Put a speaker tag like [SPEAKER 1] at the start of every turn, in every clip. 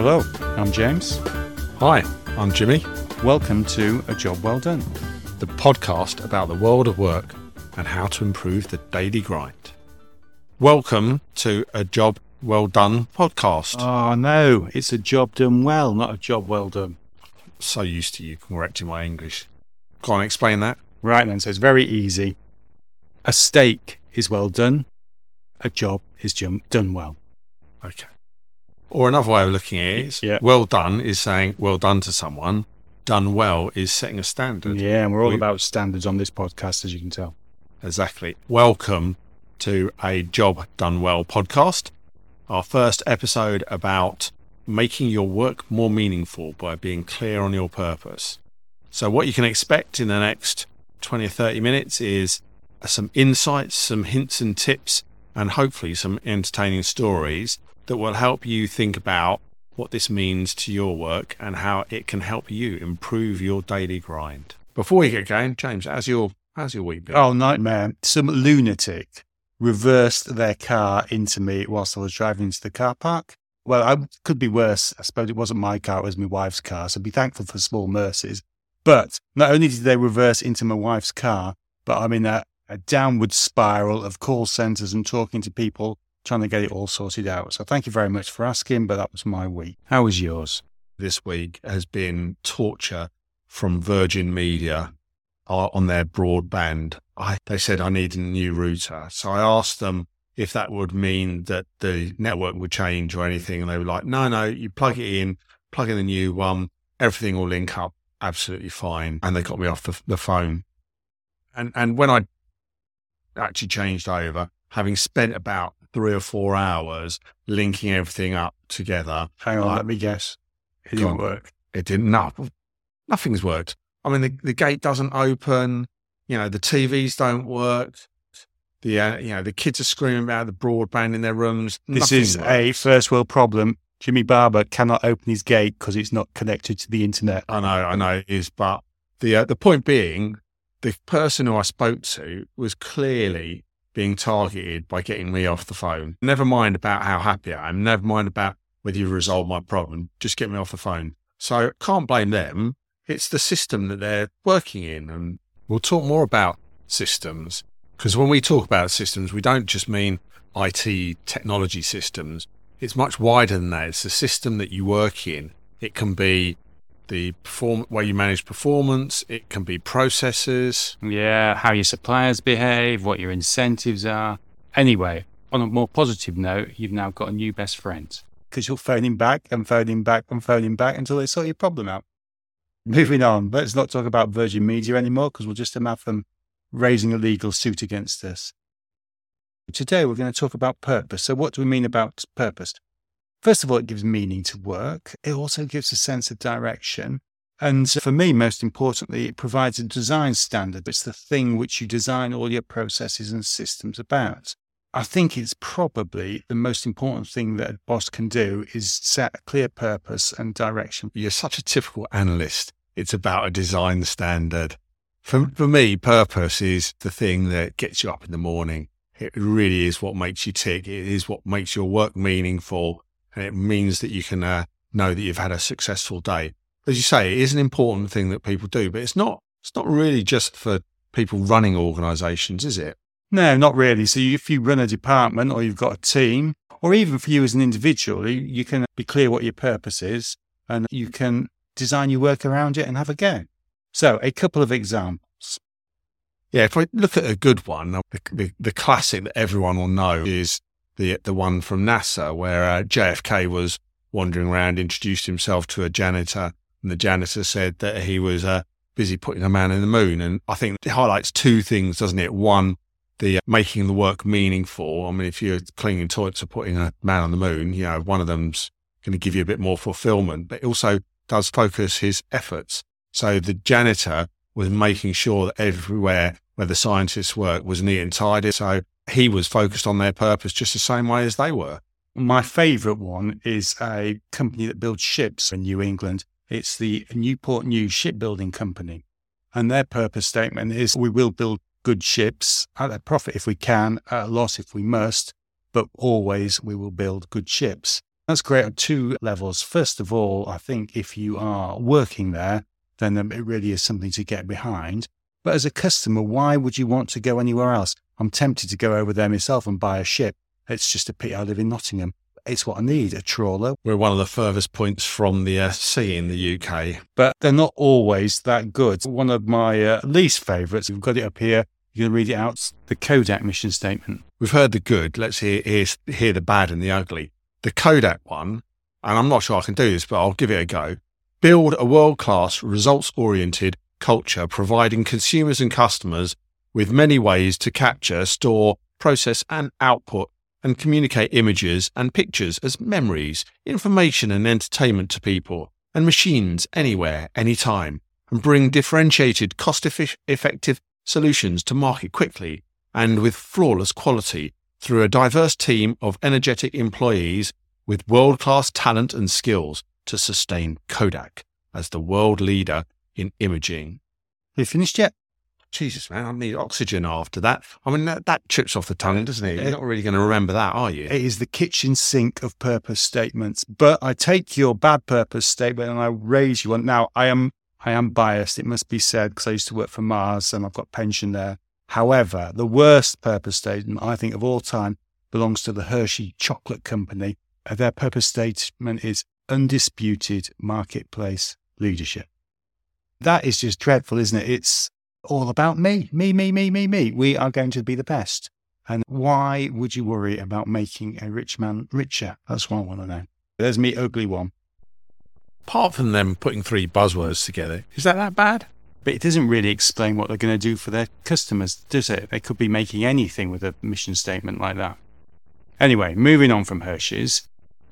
[SPEAKER 1] Hello, I'm James.
[SPEAKER 2] Hi, I'm Jimmy,
[SPEAKER 1] Welcome to A Job Well Done.
[SPEAKER 2] the podcast about the world of work and how to improve the daily grind. Welcome to a Job Well Done podcast.
[SPEAKER 1] Oh no, it's a job done well, not a job well done.
[SPEAKER 2] so used to you correcting my English. Go on, explain that.
[SPEAKER 1] Right then, so it's very easy. A steak is well done, a job is done well.
[SPEAKER 2] Okay. Or another way of looking at it is
[SPEAKER 1] Yeah.
[SPEAKER 2] well done is saying well done to someone. Done well is setting a standard.
[SPEAKER 1] Yeah, and we're all
[SPEAKER 2] We-
[SPEAKER 1] about standards on this podcast, as you can tell.
[SPEAKER 2] Exactly. Welcome to a Job Done Well podcast. Our first episode about making your work more meaningful by being clear on your purpose. So, what you can expect in the next 20 or 30 minutes is uh, some insights, some hints and tips, and hopefully some entertaining stories that will help you think about what this means to your work and how it can help you improve your daily grind. Before we get going, James, how's your how's your week been?
[SPEAKER 1] Oh, nightmare. Some lunatic reversed their car into me whilst I was driving into the car park. Well, I could be worse. I suppose it wasn't my car, it was my wife's car. So be thankful for small mercies. But not only did they reverse into my wife's car, but I'm in a, a downward spiral of call centres and talking to people, trying to get it all sorted out. So thank you very much for asking, but that was my week. How was yours?
[SPEAKER 2] this week has been torture from Virgin Media uh, on their broadband. I, they said I need a new router. So I asked them if that would mean that the network would change or anything. And they were like, no, no, you plug it in, plug in the new one, everything will link up absolutely fine. And they got me off the, the phone. And, and when I actually changed over, having spent about three or four hours linking everything up together,
[SPEAKER 1] Hang on, let me guess. It didn't work.
[SPEAKER 2] it didn't. No, nothing's worked. I mean, the, the gate doesn't open. You know, the TVs don't work. The uh, you know the kids are screaming about the broadband in their rooms.
[SPEAKER 1] This
[SPEAKER 2] Nothing
[SPEAKER 1] is
[SPEAKER 2] works.
[SPEAKER 1] a first world problem. Jimmy Barber cannot open his gate because it's not connected to the internet.
[SPEAKER 2] I know, I know it is, but the uh, the point being, the person who I spoke to was clearly being targeted by getting me off the phone. Never mind about how happy I am. Never mind about whether you resolve my problem. Just get me off the phone. So can't blame them. It's the system that they're working in, and we'll talk more about systems because when we talk about systems, we don't just mean IT technology systems. It's much wider than that. It's the system that you work in. It can be the perform way you manage performance. It can be processes.
[SPEAKER 1] Yeah, how your suppliers behave, what your incentives are. Anyway, on a more positive note, you've now got a new best friend. Because you'll phone him back and phone him back and phone him back until they sort your problem out. Moving on, let's not talk about Virgin Media anymore because we'll just have them raising a legal suit against us. Today, we're going to talk about purpose. So, what do we mean about purpose? First of all, it gives meaning to work. It also gives a sense of direction. And for me, most importantly, it provides a design standard. It's the thing which you design all your processes and systems about. I think it's probably the most important thing that a boss can do is set a clear purpose and direction.
[SPEAKER 2] You're such a typical analyst. It's about a design standard. For, for me, purpose is the thing that gets you up in the morning. It really is what makes you tick. It is what makes your work meaningful. And it means that you can uh, know that you've had a successful day. As you say, it is an important thing that people do, but it's not, it's not really just for people running organizations, is it?
[SPEAKER 1] No, not really. So if you run a department or you've got a team, or even for you as an individual, you, you can be clear what your purpose is and you can design your work around it and have a go. So a couple of examples.
[SPEAKER 2] Yeah, if I look at a good one, the, the, the classic that everyone will know is the the one from NASA where uh, JFK was wandering around, introduced himself to a janitor, and the janitor said that he was uh, busy putting a man in the moon. And I think it highlights two things, doesn't it? One, the uh, making the work meaningful. I mean, if you're cleaning toilets or putting a man on the moon, you know, one of them's going to give you a bit more fulfillment, but it also does focus his efforts. So the janitor was making sure that everywhere where the scientists work was neat and tidy. So he was focused on their purpose just the same way as they were.
[SPEAKER 1] My favourite one is a company that builds ships in New England. It's the Newport News Shipbuilding Company. And their purpose statement is we will build good ships at a profit if we can, at a loss if we must, but always we will build good ships. That's great on two levels. First of all, I think if you are working there, then it really is something to get behind. But as a customer, why would you want to go anywhere else? I'm tempted to go over there myself and buy a ship. It's just a pity I live in Nottingham. It's what I need, a trawler.
[SPEAKER 2] We're one of the furthest points from the uh, sea in the UK.
[SPEAKER 1] But they're not always that good. One of my uh, least favourites, we've got it up here. You can read it out. The Kodak mission statement.
[SPEAKER 2] We've heard the good. Let's hear, hear, hear the bad and the ugly. The Kodak one, and I'm not sure I can do this, but I'll give it a go. Build a world class, results oriented culture, providing consumers and customers with many ways to capture, store, process, and output and communicate images and pictures as memories, information, and entertainment to people and machines anywhere, anytime, and bring differentiated, cost effective solutions to market quickly and with flawless quality through a diverse team of energetic employees with world class talent and skills to sustain Kodak as the world leader in imaging.
[SPEAKER 1] Have you finished yet?
[SPEAKER 2] Jesus, man, I need oxygen after that. I mean, that, that trips off the tongue, doesn't it? You're not really going to remember that, are you?
[SPEAKER 1] It is the kitchen sink of purpose statements. But I take your bad purpose statement and I raise you one. Now, I am I am biased, it must be said, because I used to work for Mars and I've got pension there. However, the worst purpose statement I think of all time belongs to the Hershey Chocolate Company. Their purpose statement is undisputed marketplace leadership. That is just dreadful, isn't it? It's all about me, me, me, me, me, me. We are going to be the best. And why would you worry about making a rich man richer? That's what I want to know. There's me, ugly one.
[SPEAKER 2] Apart from them putting three buzzwords together, is that that bad?
[SPEAKER 1] But it doesn't really explain what they're going to do for their customers, does it? They could be making anything with a mission statement like that. Anyway, moving on from Hershey's,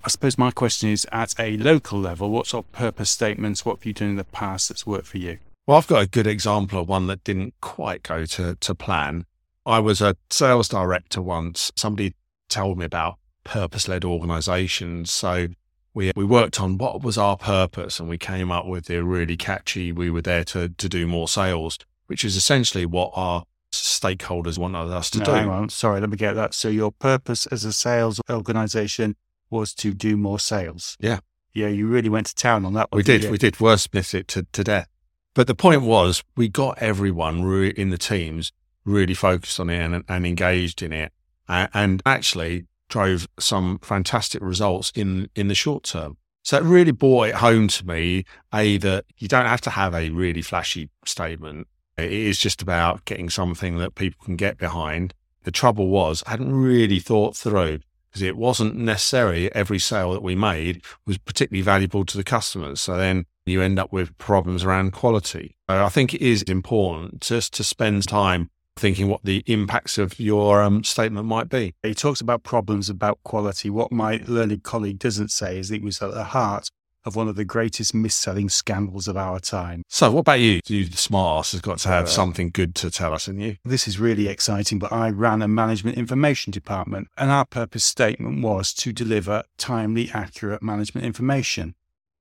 [SPEAKER 1] I suppose my question is at a local level, what sort of purpose statements, what have you done in the past that's worked for you?
[SPEAKER 2] Well, I've got a good example of one that didn't quite go to, to plan. I was a sales director once. Somebody told me about purpose led organizations. So we, we worked on what was our purpose and we came up with the really catchy, we were there to, to do more sales, which is essentially what our stakeholders wanted us to
[SPEAKER 1] no,
[SPEAKER 2] do.
[SPEAKER 1] Hang on. Sorry, let me get that. So your purpose as a sales organization was to do more sales.
[SPEAKER 2] Yeah.
[SPEAKER 1] Yeah, you really went to town on that one.
[SPEAKER 2] We did. You? We did wordsmith it to, to death. But the point was, we got everyone re- in the teams really focused on it and, and engaged in it, and, and actually drove some fantastic results in in the short term. So it really brought it home to me, a that you don't have to have a really flashy statement. It is just about getting something that people can get behind. The trouble was, I hadn't really thought through because it wasn't necessary every sale that we made was particularly valuable to the customers. So then you end up with problems around quality. I think it is important just to spend time thinking what the impacts of your um, statement might be.
[SPEAKER 1] He talks about problems about quality. What my learned colleague doesn't say is it was at the heart of one of the greatest mis-selling scandals of our time.
[SPEAKER 2] So, what about you? You, the smart ass, has got to have uh, something good to tell us, and you?
[SPEAKER 1] This is really exciting, but I ran a management information department, and our purpose statement was to deliver timely, accurate management information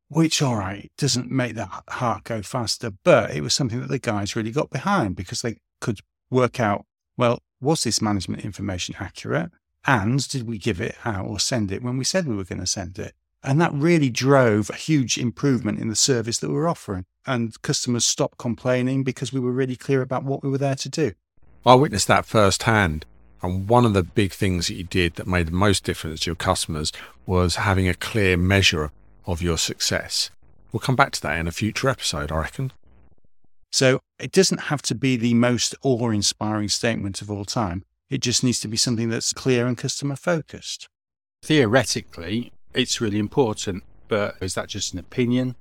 [SPEAKER 1] which, all right, doesn't make the heart go faster, but it was something that the guys really got behind because they could work out, well, was this management information accurate? And did we give it out or send it when we said we were going to send it? And that really drove a huge improvement in the service that we were offering. And customers stopped complaining because we were really clear about what we were there to do.
[SPEAKER 2] I witnessed that firsthand. And one of the big things that you did that made the most difference to your customers was having a clear measure of your success. We'll come back to that in a future episode, I reckon.
[SPEAKER 1] So it doesn't have to be the most awe inspiring statement of all time. It just needs to be something that's clear and customer focused. Theoretically, it's really important, but is that just an opinion?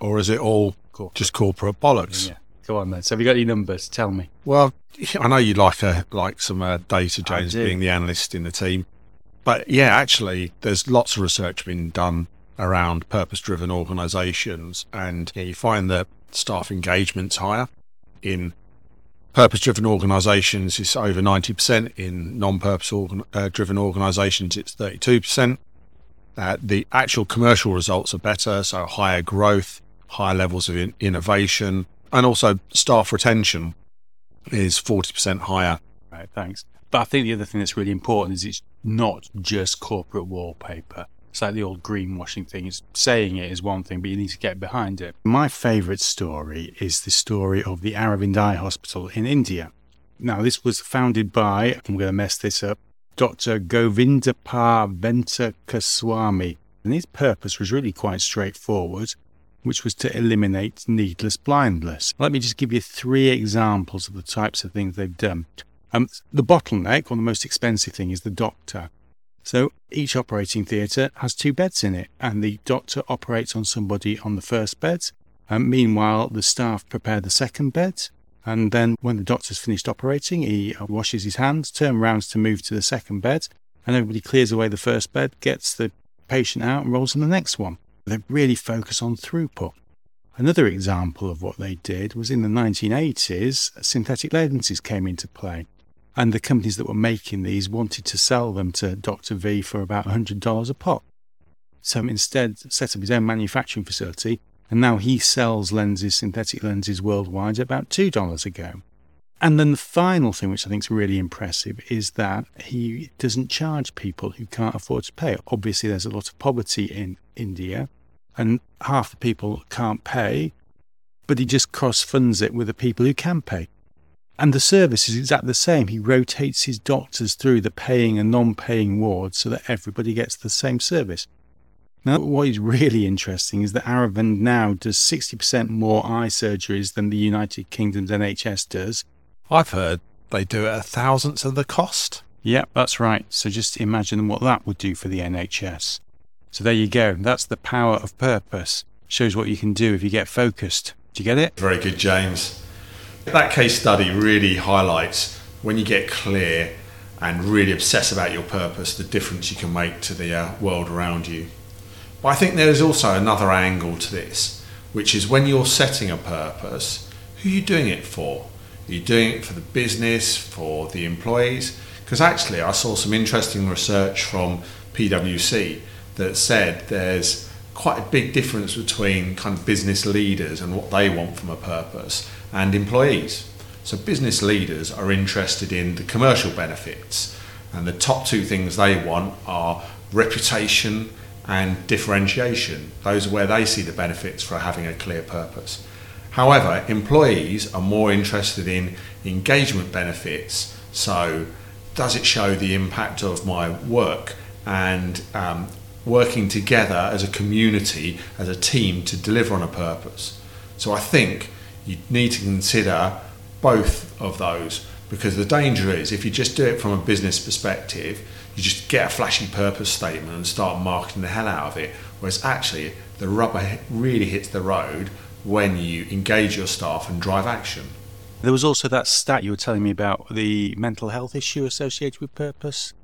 [SPEAKER 2] Or is it all corporate. just corporate bollocks?
[SPEAKER 1] Yeah. Go on then. So have you got any numbers? Tell me.
[SPEAKER 2] Well, I know you like a, like some uh, data, James, being the analyst in the team. But yeah, actually, there's lots of research being done around purpose driven organizations. And yeah, you find that staff engagement's higher in purpose driven organizations, it's over 90%. In non purpose organ- uh, driven organizations, it's 32%. Uh, the actual commercial results are better, so higher growth, higher levels of in- innovation, and also staff retention is 40% higher.
[SPEAKER 1] Right, thanks. But I think the other thing that's really important is it's not just corporate wallpaper It's like the old greenwashing thing. It's saying it is one thing, but you need to get behind it. My favourite story is the story of the Aravind Eye Hospital in India. Now, this was founded by, I'm going to mess this up, Dr. Govindappa Venkateswamy. And his purpose was really quite straightforward, which was to eliminate needless blindness. Let me just give you three examples of the types of things they've done. Um, the bottleneck, or the most expensive thing, is the doctor. So each operating theatre has two beds in it, and the doctor operates on somebody on the first bed. And meanwhile, the staff prepare the second bed. And then when the doctor's finished operating, he uh, washes his hands, turns around to move to the second bed, and everybody clears away the first bed, gets the patient out, and rolls on the next one. They really focus on throughput. Another example of what they did was in the 1980s, synthetic lenses came into play. And the companies that were making these wanted to sell them to Dr. V for about $100 a pop. So instead, set up his own manufacturing facility, and now he sells lenses, synthetic lenses worldwide at about $2 a go. And then the final thing, which I think is really impressive, is that he doesn't charge people who can't afford to pay. Obviously, there's a lot of poverty in India, and half the people can't pay, but he just cross funds it with the people who can pay. And the service is exactly the same. He rotates his doctors through the paying and non paying wards so that everybody gets the same service. Now, what is really interesting is that Aravind now does 60% more eye surgeries than the United Kingdom's NHS does.
[SPEAKER 2] I've heard they do it a thousandth of the cost.
[SPEAKER 1] Yep, that's right. So just imagine what that would do for the NHS. So there you go. That's the power of purpose. Shows what you can do if you get focused. Do you get it?
[SPEAKER 2] Very good, James. That case study really highlights when you get clear and really obsess about your purpose, the difference you can make to the uh, world around you. But I think there's also another angle to this, which is when you're setting a purpose, who are you doing it for? Are you doing it for the business, for the employees? Because actually, I saw some interesting research from PwC that said there's quite a big difference between kind of business leaders and what they want from a purpose and employees. So business leaders are interested in the commercial benefits and the top two things they want are reputation and differentiation. Those are where they see the benefits for having a clear purpose. However, employees are more interested in engagement benefits. So, does it show the impact of my work and um, working together as a community, as a team to deliver on a purpose? So, I think you need to consider both of those because the danger is if you just do it from a business perspective, you just get a flashy purpose statement and start marketing the hell out of it. Whereas actually, the rubber really hits the road when you engage your staff and drive action.
[SPEAKER 1] There was also that stat you were telling me about the mental health issue associated with purpose.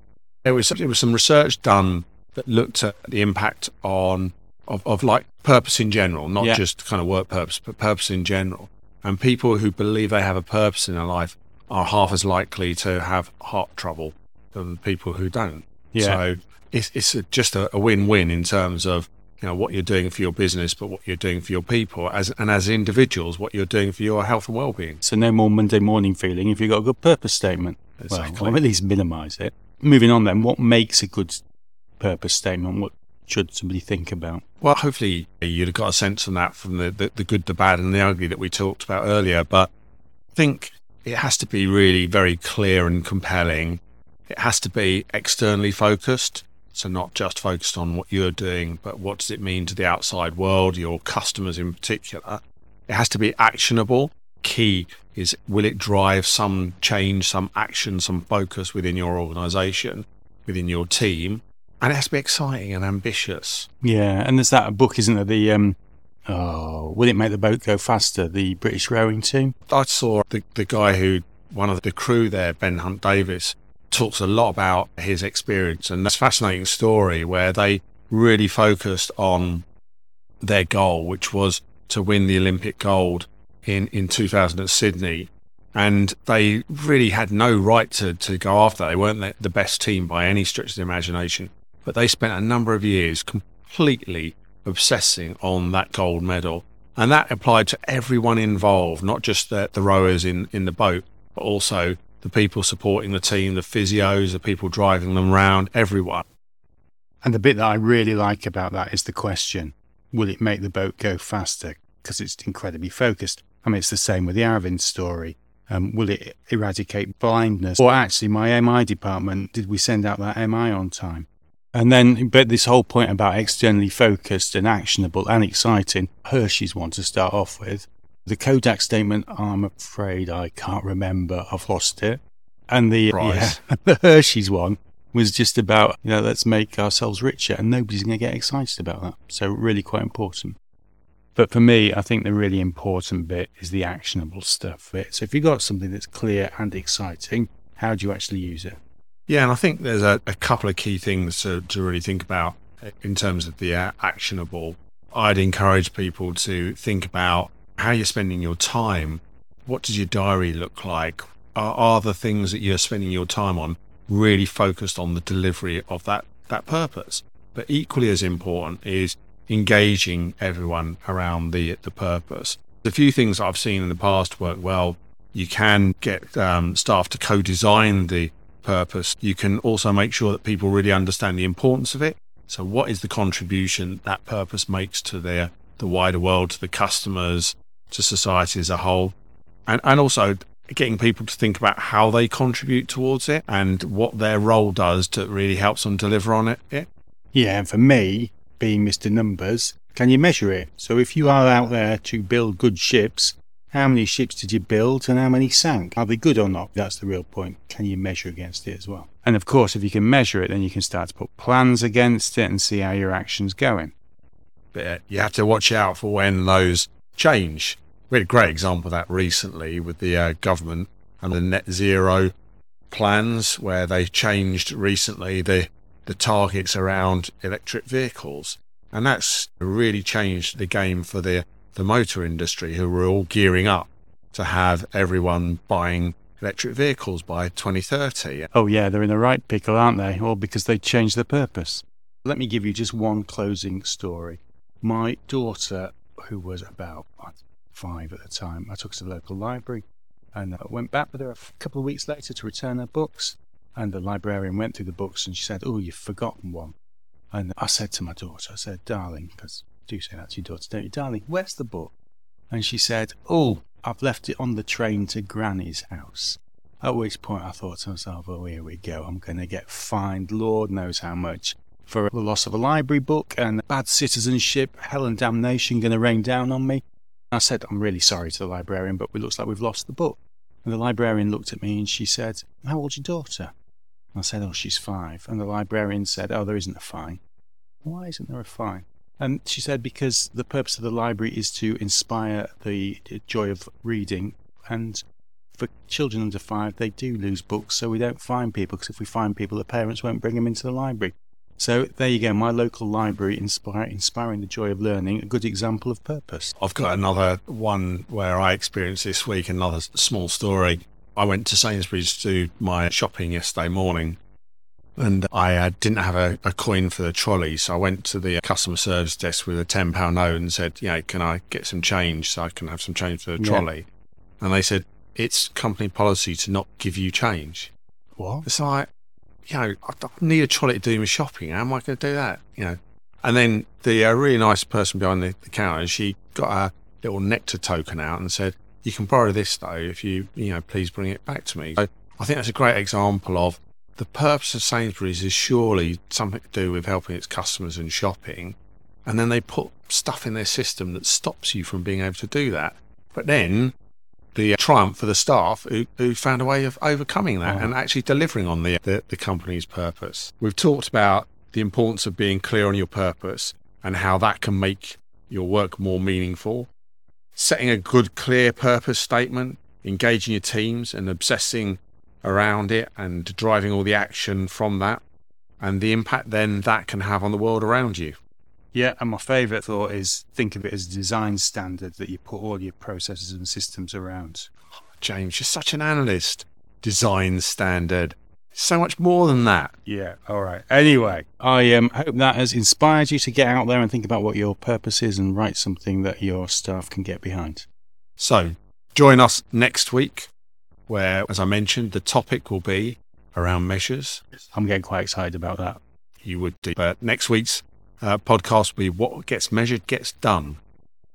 [SPEAKER 2] There was, there was some research done that looked at the impact on of, of like purpose in general, not yeah. just kind of work purpose, but purpose in general. And people who believe they have a purpose in their life are half as likely to have heart trouble than people who don't. Yeah. So it's, it's a, just a, a win-win in terms of you know what you're doing for your business, but what you're doing for your people, as and as individuals, what you're doing for your health and well-being.
[SPEAKER 1] So no more Monday morning feeling if you've got a good purpose statement. Exactly. Well, or at least minimise it. Moving on, then, what makes a good purpose statement? What should somebody think about?
[SPEAKER 2] Well, hopefully you'd have got a sense from that from the, the, the good, the bad, and the ugly that we talked about earlier. But I think it has to be really very clear and compelling. It has to be externally focused. So, not just focused on what you're doing, but what does it mean to the outside world, your customers in particular. It has to be actionable. Key is will it drive some change, some action, some focus within your organization, within your team? and it has to be exciting and ambitious.
[SPEAKER 1] Yeah, and there's that book, isn't there? The um, oh, will it make the boat go faster? The British rowing team.
[SPEAKER 2] I saw the the guy who one of the crew there, Ben Hunt Davis, talks a lot about his experience, and that's a fascinating story where they really focused on their goal, which was to win the Olympic gold in in 2000 at Sydney. And they really had no right to, to go after. They weren't the, the best team by any stretch of the imagination but they spent a number of years completely obsessing on that gold medal. And that applied to everyone involved, not just the, the rowers in, in the boat, but also the people supporting the team, the physios, the people driving them around, everyone.
[SPEAKER 1] And the bit that I really like about that is the question Will it make the boat go faster? Because it's incredibly focused. I mean, it's the same with the Aravind story. Um, will it eradicate blindness? Or actually, my MI department, did we send out that MI on time? And then, but this whole point about externally focused and actionable and exciting, Hershey's one to start off with. The Kodak statement, I'm afraid I can't remember. I've lost it. And the, yeah, the Hershey's one was just about, you know, let's make ourselves richer and nobody's going to get excited about that. So really quite important. But for me, I think the really important bit is the actionable stuff. Bit. So if you've got something that's clear and exciting, how do you actually use it?
[SPEAKER 2] Yeah, and I think there's a, a couple of key things to, to really think about in terms of the uh, actionable. I'd encourage people to think about how you're spending your time. What does your diary look like? Are, are the things that you're spending your time on really focused on the delivery of that, that purpose? But equally as important is engaging everyone around the, the purpose. A few things I've seen in the past work well. You can get um, staff to co design the purpose. You can also make sure that people really understand the importance of it. So, what is the contribution that purpose makes to their the wider world, to the customers, to society as a whole, and and also getting people to think about how they contribute towards it and what their role does to really helps them deliver on it. Yeah,
[SPEAKER 1] yeah and for me, being Mr. Numbers, can you measure it? So if you are out there to build good ships, how many ships did you build and how many sank? Are they good or not? That's the real point. Can you measure against it as well? And of course, if you can measure it, then you can start to put plans against it and see how your action's going.
[SPEAKER 2] But you have to watch out for when those change. We had a great example of that recently with the uh, government and the net zero plans, where they changed recently the the targets around electric vehicles. And that's really changed the game for the, the motor industry, who were all gearing up to have everyone buying electric vehicles by 2030.
[SPEAKER 1] Oh, yeah, they're in the right pickle, aren't they? All because they changed their purpose. Let me give you just one closing story. My daughter, who was about five at the time, I took her to the local library and I went back with her a couple of weeks later to return her books. And the librarian went through the books and she said, Oh, you've forgotten one. And I said to my daughter, I said, Darling, because do say that to your daughter, don't you? Darling, where's the book? And she said, Oh, I've left it on the train to Granny's house. At which point I thought to myself, Oh, here we go. I'm going to get fined, Lord knows how much, for the loss of a library book and bad citizenship, hell and damnation going to rain down on me. I said, I'm really sorry to the librarian, but it looks like we've lost the book. And the librarian looked at me and she said, How old's your daughter? I said, Oh, she's five. And the librarian said, Oh, there isn't a fine. Why isn't there a fine? And she said, Because the purpose of the library is to inspire the joy of reading. And for children under five, they do lose books, so we don't find people, because if we find people, the parents won't bring them into the library. So there you go, my local library inspire, inspiring the joy of learning, a good example of purpose.
[SPEAKER 2] I've got another one where I experienced this week, another small story. I went to Sainsbury's to do my shopping yesterday morning and I uh, didn't have a, a, coin for the trolley. So I went to the customer service desk with a £10 note and said, "Yeah, can I get some change so I can have some change for the trolley? Yeah. And they said, it's company policy to not give you change.
[SPEAKER 1] What?
[SPEAKER 2] It's like, you know, I need a trolley to do my shopping. How am I going to do that? You know, and then the uh, really nice person behind the, the counter, she got a little nectar token out and said, you can borrow this though if you, you know, please bring it back to me. So I think that's a great example of the purpose of Sainsbury's is surely something to do with helping its customers and shopping. And then they put stuff in their system that stops you from being able to do that. But then the uh, triumph for the staff who, who found a way of overcoming that oh. and actually delivering on the, the, the company's purpose. We've talked about the importance of being clear on your purpose and how that can make your work more meaningful. Setting a good, clear purpose statement, engaging your teams and obsessing around it and driving all the action from that and the impact then that can have on the world around you.
[SPEAKER 1] Yeah, and my favourite thought is think of it as a design standard that you put all your processes and systems around.
[SPEAKER 2] James, you're such an analyst. Design standard. So much more than that.
[SPEAKER 1] Yeah, all right. Anyway, I um, hope that has inspired you to get out there and think about what your purpose is and write something that your staff can get behind.
[SPEAKER 2] So, join us next week, where, as I mentioned, the topic will be around measures.
[SPEAKER 1] I'm getting quite excited about that.
[SPEAKER 2] you would do. But next week's uh, podcast will be what gets measured gets done.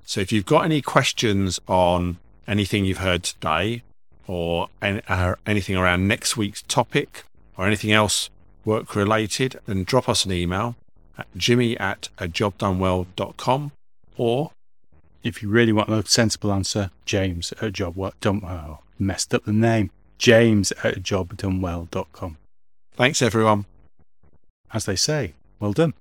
[SPEAKER 2] So if you've got any questions on anything you've heard today or any, uh, anything around next week's topic or anything else work related, then drop us an email at jimmy at a jobdonewell.com or
[SPEAKER 1] if you really want a sensible answer, James at job done well. Messed up the name. James at jobdonewell.com.
[SPEAKER 2] Thanks, everyone.
[SPEAKER 1] As they say, well done.